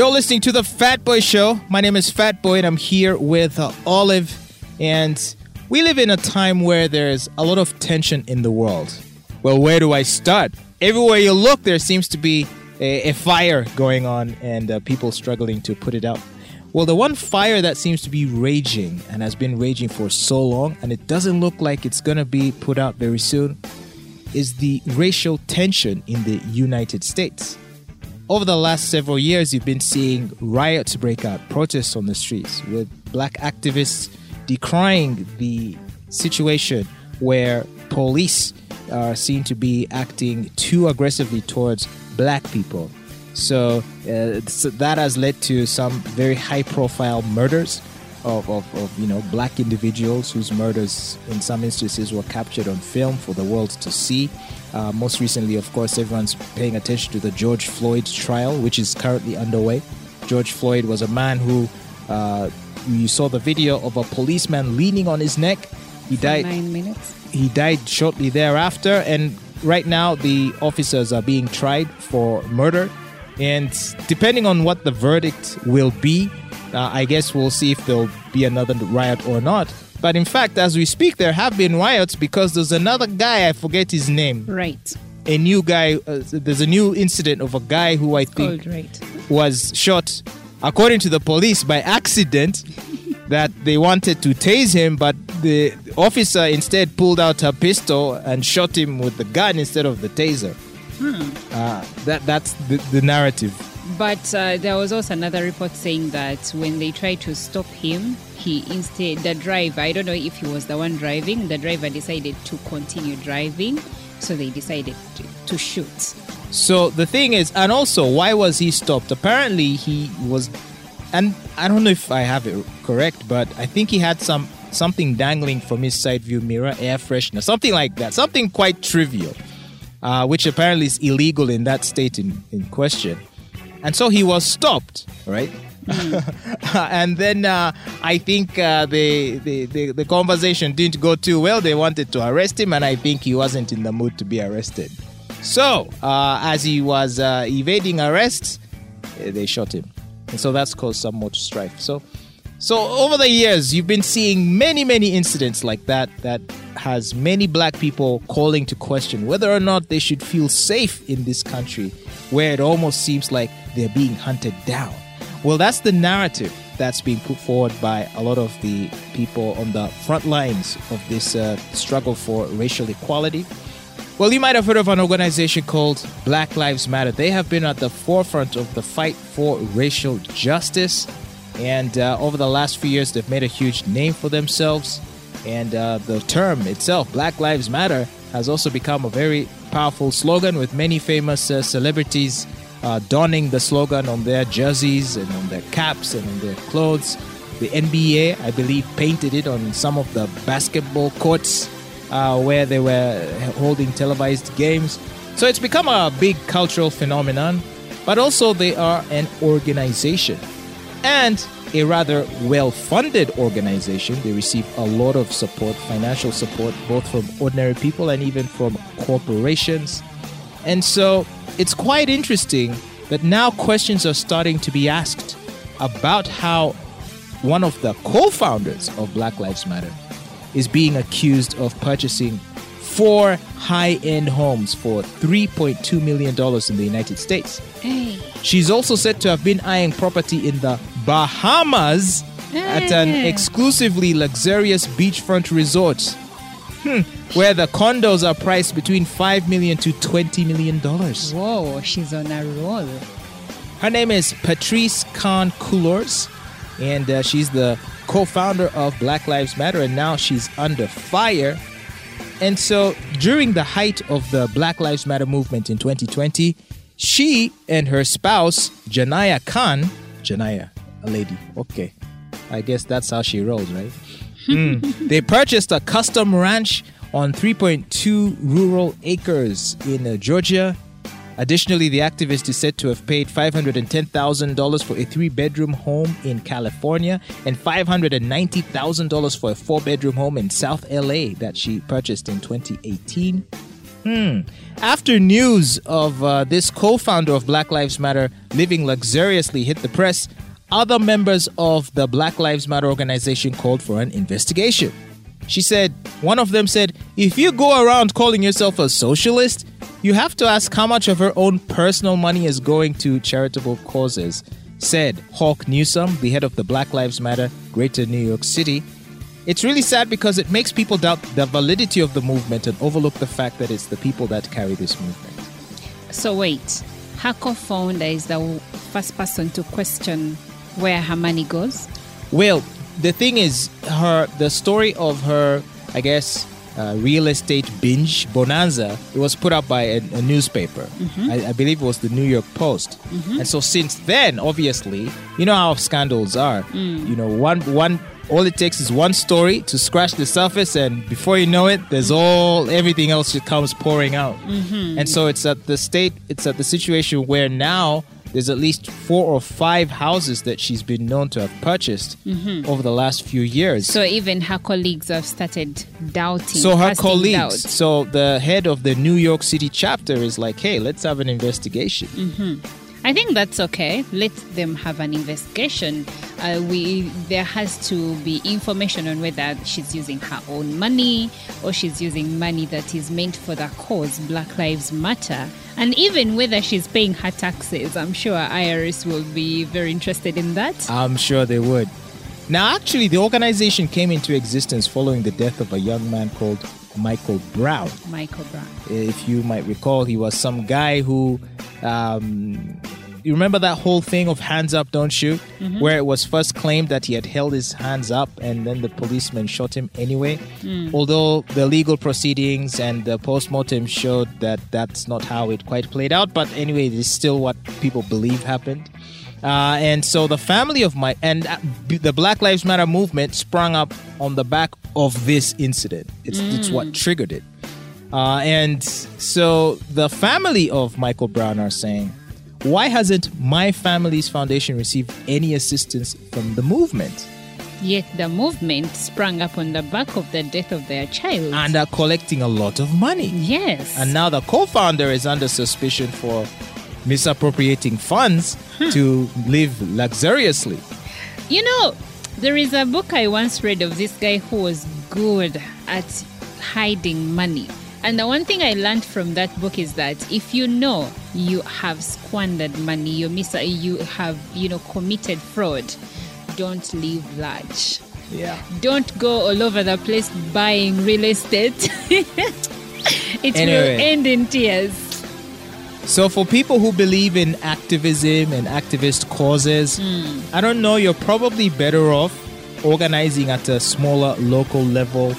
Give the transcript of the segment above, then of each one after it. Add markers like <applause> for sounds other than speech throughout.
You're listening to the Fat Boy Show. My name is Fat Boy, and I'm here with uh, Olive. And we live in a time where there's a lot of tension in the world. Well, where do I start? Everywhere you look, there seems to be a, a fire going on, and uh, people struggling to put it out. Well, the one fire that seems to be raging and has been raging for so long, and it doesn't look like it's gonna be put out very soon, is the racial tension in the United States. Over the last several years, you've been seeing riots break out, protests on the streets, with black activists decrying the situation where police are seen to be acting too aggressively towards black people. So, uh, so that has led to some very high profile murders of, of, of you know black individuals whose murders in some instances were captured on film for the world to see. Uh, most recently, of course, everyone's paying attention to the George Floyd trial, which is currently underway. George Floyd was a man who uh, you saw the video of a policeman leaning on his neck. He died. Nine minutes. He died shortly thereafter, and right now the officers are being tried for murder. And depending on what the verdict will be, uh, I guess we'll see if there'll be another riot or not. But in fact, as we speak, there have been riots because there's another guy, I forget his name. Right. A new guy, uh, there's a new incident of a guy who I think right. was shot, according to the police, by accident. <laughs> that they wanted to tase him, but the officer instead pulled out her pistol and shot him with the gun instead of the taser. Hmm. Uh, that that's the, the narrative. But uh, there was also another report saying that when they tried to stop him, he instead, the driver, I don't know if he was the one driving, the driver decided to continue driving. So they decided to, to shoot. So the thing is, and also, why was he stopped? Apparently, he was, and I don't know if I have it correct, but I think he had some something dangling from his side view mirror, air freshener, something like that, something quite trivial, uh, which apparently is illegal in that state in, in question. And so he was stopped, right? <laughs> and then uh, I think uh, the, the, the, the conversation didn't go too well. They wanted to arrest him, and I think he wasn't in the mood to be arrested. So, uh, as he was uh, evading arrest, eh, they shot him. And so that's caused some more strife. So, so over the years, you've been seeing many, many incidents like that that has many black people calling to question whether or not they should feel safe in this country where it almost seems like they're being hunted down. Well, that's the narrative that's being put forward by a lot of the people on the front lines of this uh, struggle for racial equality. Well, you might have heard of an organization called Black Lives Matter. They have been at the forefront of the fight for racial justice. And uh, over the last few years, they've made a huge name for themselves. And uh, the term itself, Black Lives Matter, has also become a very powerful slogan with many famous uh, celebrities uh, donning the slogan on their jerseys and on their caps and on their clothes. The NBA, I believe, painted it on some of the basketball courts uh, where they were holding televised games. So it's become a big cultural phenomenon, but also they are an organization and a rather well funded organization. They receive a lot of support, financial support, both from ordinary people and even from corporations. And so it's quite interesting that now questions are starting to be asked about how one of the co founders of Black Lives Matter is being accused of purchasing four high end homes for $3.2 million in the United States. Hey. She's also said to have been eyeing property in the Bahamas at an exclusively luxurious beachfront resort. Hmm, where the condos are priced between 5 million to 20 million dollars. Whoa, she's on a roll. Her name is Patrice Khan Coulors, and uh, she's the co-founder of Black Lives Matter, and now she's under fire. And so, during the height of the Black Lives Matter movement in 2020, she and her spouse Janaya Khan, Janaya, a lady, okay, I guess that's how she rolls, right? Mm. <laughs> They purchased a custom ranch on 3.2 rural acres in uh, Georgia. Additionally, the activist is said to have paid $510,000 for a three bedroom home in California and $590,000 for a four bedroom home in South LA that she purchased in 2018. Hmm. After news of uh, this co founder of Black Lives Matter living luxuriously hit the press, other members of the Black Lives Matter organization called for an investigation. She said, one of them said, if you go around calling yourself a socialist, you have to ask how much of her own personal money is going to charitable causes, said Hawk Newsome, the head of the Black Lives Matter Greater New York City. It's really sad because it makes people doubt the validity of the movement and overlook the fact that it's the people that carry this movement. So wait, her co-founder is the first person to question where her money goes. Well, the thing is, her the story of her, I guess, uh, real estate binge bonanza. It was put up by a, a newspaper. Mm-hmm. I, I believe it was the New York Post. Mm-hmm. And so since then, obviously, you know how scandals are. Mm. You know, one one. All it takes is one story to scratch the surface, and before you know it, there's all everything else just comes pouring out. Mm-hmm. And so it's at the state, it's at the situation where now there's at least four or five houses that she's been known to have purchased mm-hmm. over the last few years. So even her colleagues have started doubting. So her colleagues, doubts. so the head of the New York City chapter is like, hey, let's have an investigation. Mm-hmm. I think that's okay. Let them have an investigation. Uh, we there has to be information on whether she's using her own money or she's using money that is meant for the cause Black Lives Matter, and even whether she's paying her taxes. I'm sure IRS will be very interested in that. I'm sure they would. Now, actually, the organization came into existence following the death of a young man called Michael Brown. Michael Brown. If you might recall, he was some guy who. Um, you remember that whole thing of hands up, don't shoot, where it was first claimed that he had held his hands up and then the policeman shot him anyway. Although the legal proceedings and the post mortem showed that that's not how it quite played out, but anyway, it is still what people believe happened. Uh, and so the family of my and uh, the Black Lives Matter movement sprung up on the back of this incident. It's it's what triggered it. Uh, and so the family of Michael Brown are saying, why hasn't my family's foundation received any assistance from the movement Yet the movement sprang up on the back of the death of their child. and are collecting a lot of money? yes. And now the co-founder is under suspicion for misappropriating funds hmm. to live luxuriously. You know, there is a book I once read of this guy who was good at hiding money. And the one thing I learned from that book is that if you know you have squandered money, you miss, you have, you know, committed fraud, don't live large. Yeah. Don't go all over the place buying real estate. <laughs> it Anyway. will end in tears. So for people who believe in activism and activist causes, hmm. I don't know, you're probably better off organizing at a smaller local level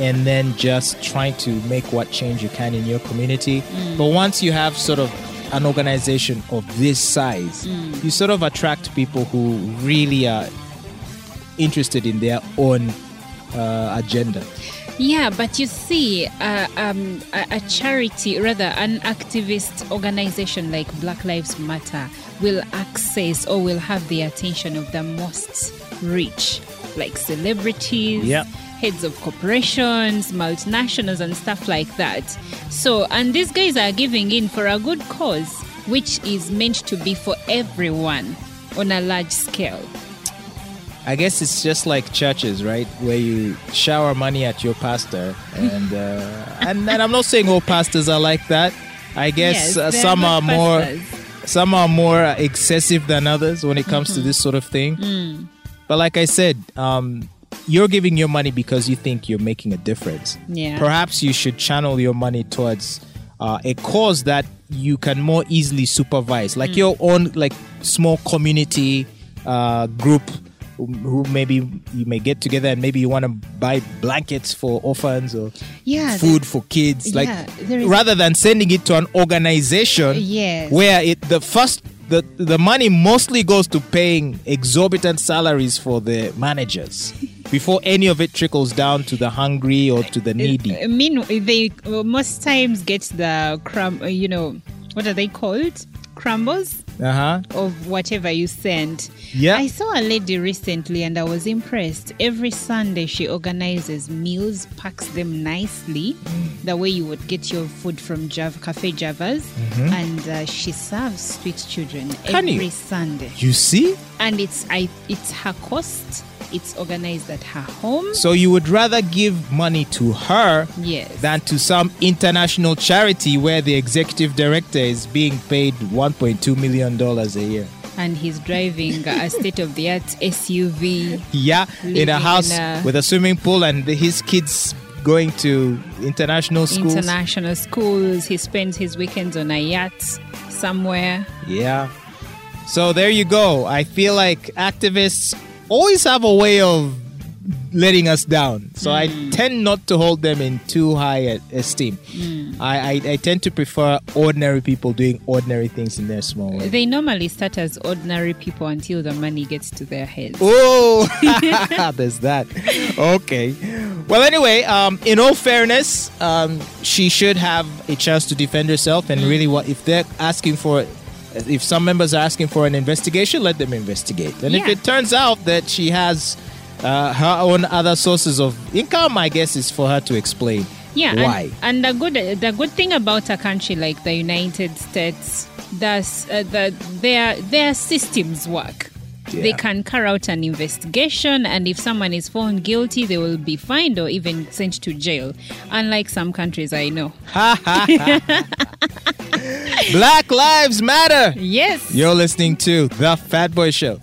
and then just trying to make what change you can in your community. Hmm. But once you have sort of an organization of this size, hmm. you sort of attract people who really are interested in their own uh, agenda. Yeah, but you see, uh, um, a, a charity, rather an activist organization like Black Lives Matter, will access or will have the attention of the most rich, like celebrities, Yep. heads of corporations, multinationals, and stuff like that. So, and these guys are giving in for a good cause, which is meant to be for everyone on a large scale. I guess it's just like churches, right? Where you shower money at your pastor, and uh, <laughs> and, and I'm not saying all pastors are like that. I guess Yes, uh, some are more some are more excessive than others when it comes to this sort of thing. But like I said, um, you're giving your money because you think you're making a difference. Yeah. Perhaps you should channel your money towards uh, a cause that you can more easily supervise, like your own like small community uh, group who who maybe you may get together and maybe you want to buy blankets for orphans or Yeah, food for kids like Yeah, rather than sending it to an organization Yes. where it the first the the money mostly goes to paying exorbitant salaries for the managers <laughs> before any of it trickles down to the hungry or to the needy. I mean, they uh, most times get the crumb. uh, You know, what are they called? Crumbles Uh huh. of whatever you send. Yeah. I saw a lady recently and I was impressed. Every Sunday she organizes meals, packs them nicely, Mm. the way you would get your food from Java, Cafe Javas, and uh, she serves street children Mm-hmm. Can every you? Sunday. You see? And it's I it's her cost. It's organized at her home. So you would rather give money to her Yes. than to some international charity where the executive director is being paid 1.2 million dollars a year. and he's driving a <laughs> state of the art SUV. Yeah, in a house in a- with a swimming pool and his kids going to international schools. International schools. He spends his weekends on a yacht somewhere. Yeah. So there you go. I feel like activists always have a way of letting us down. So I tend not to hold them in too high esteem. I, I, I tend to prefer ordinary people doing ordinary things in their small way. They normally start as ordinary people until the money gets to their heads. Oh, <laughs> <laughs> there's that. Okay. Well, anyway, um, in all fairness, um, she should have a chance to defend herself. And really, what if they're asking for, if some members are asking for an investigation, let them investigate. And if it turns out that she has uh, her own other sources of income, I guess it's for her to explain. Yeah, Why? And, and the good the good thing about a country like the United States, that's uh, the their their systems work. They can carry out an investigation, and if someone is found guilty, they will be fined or even sent to jail. Unlike some countries I know. <laughs> Black Lives Matter. Yes. You're listening to The Fat Boy Show.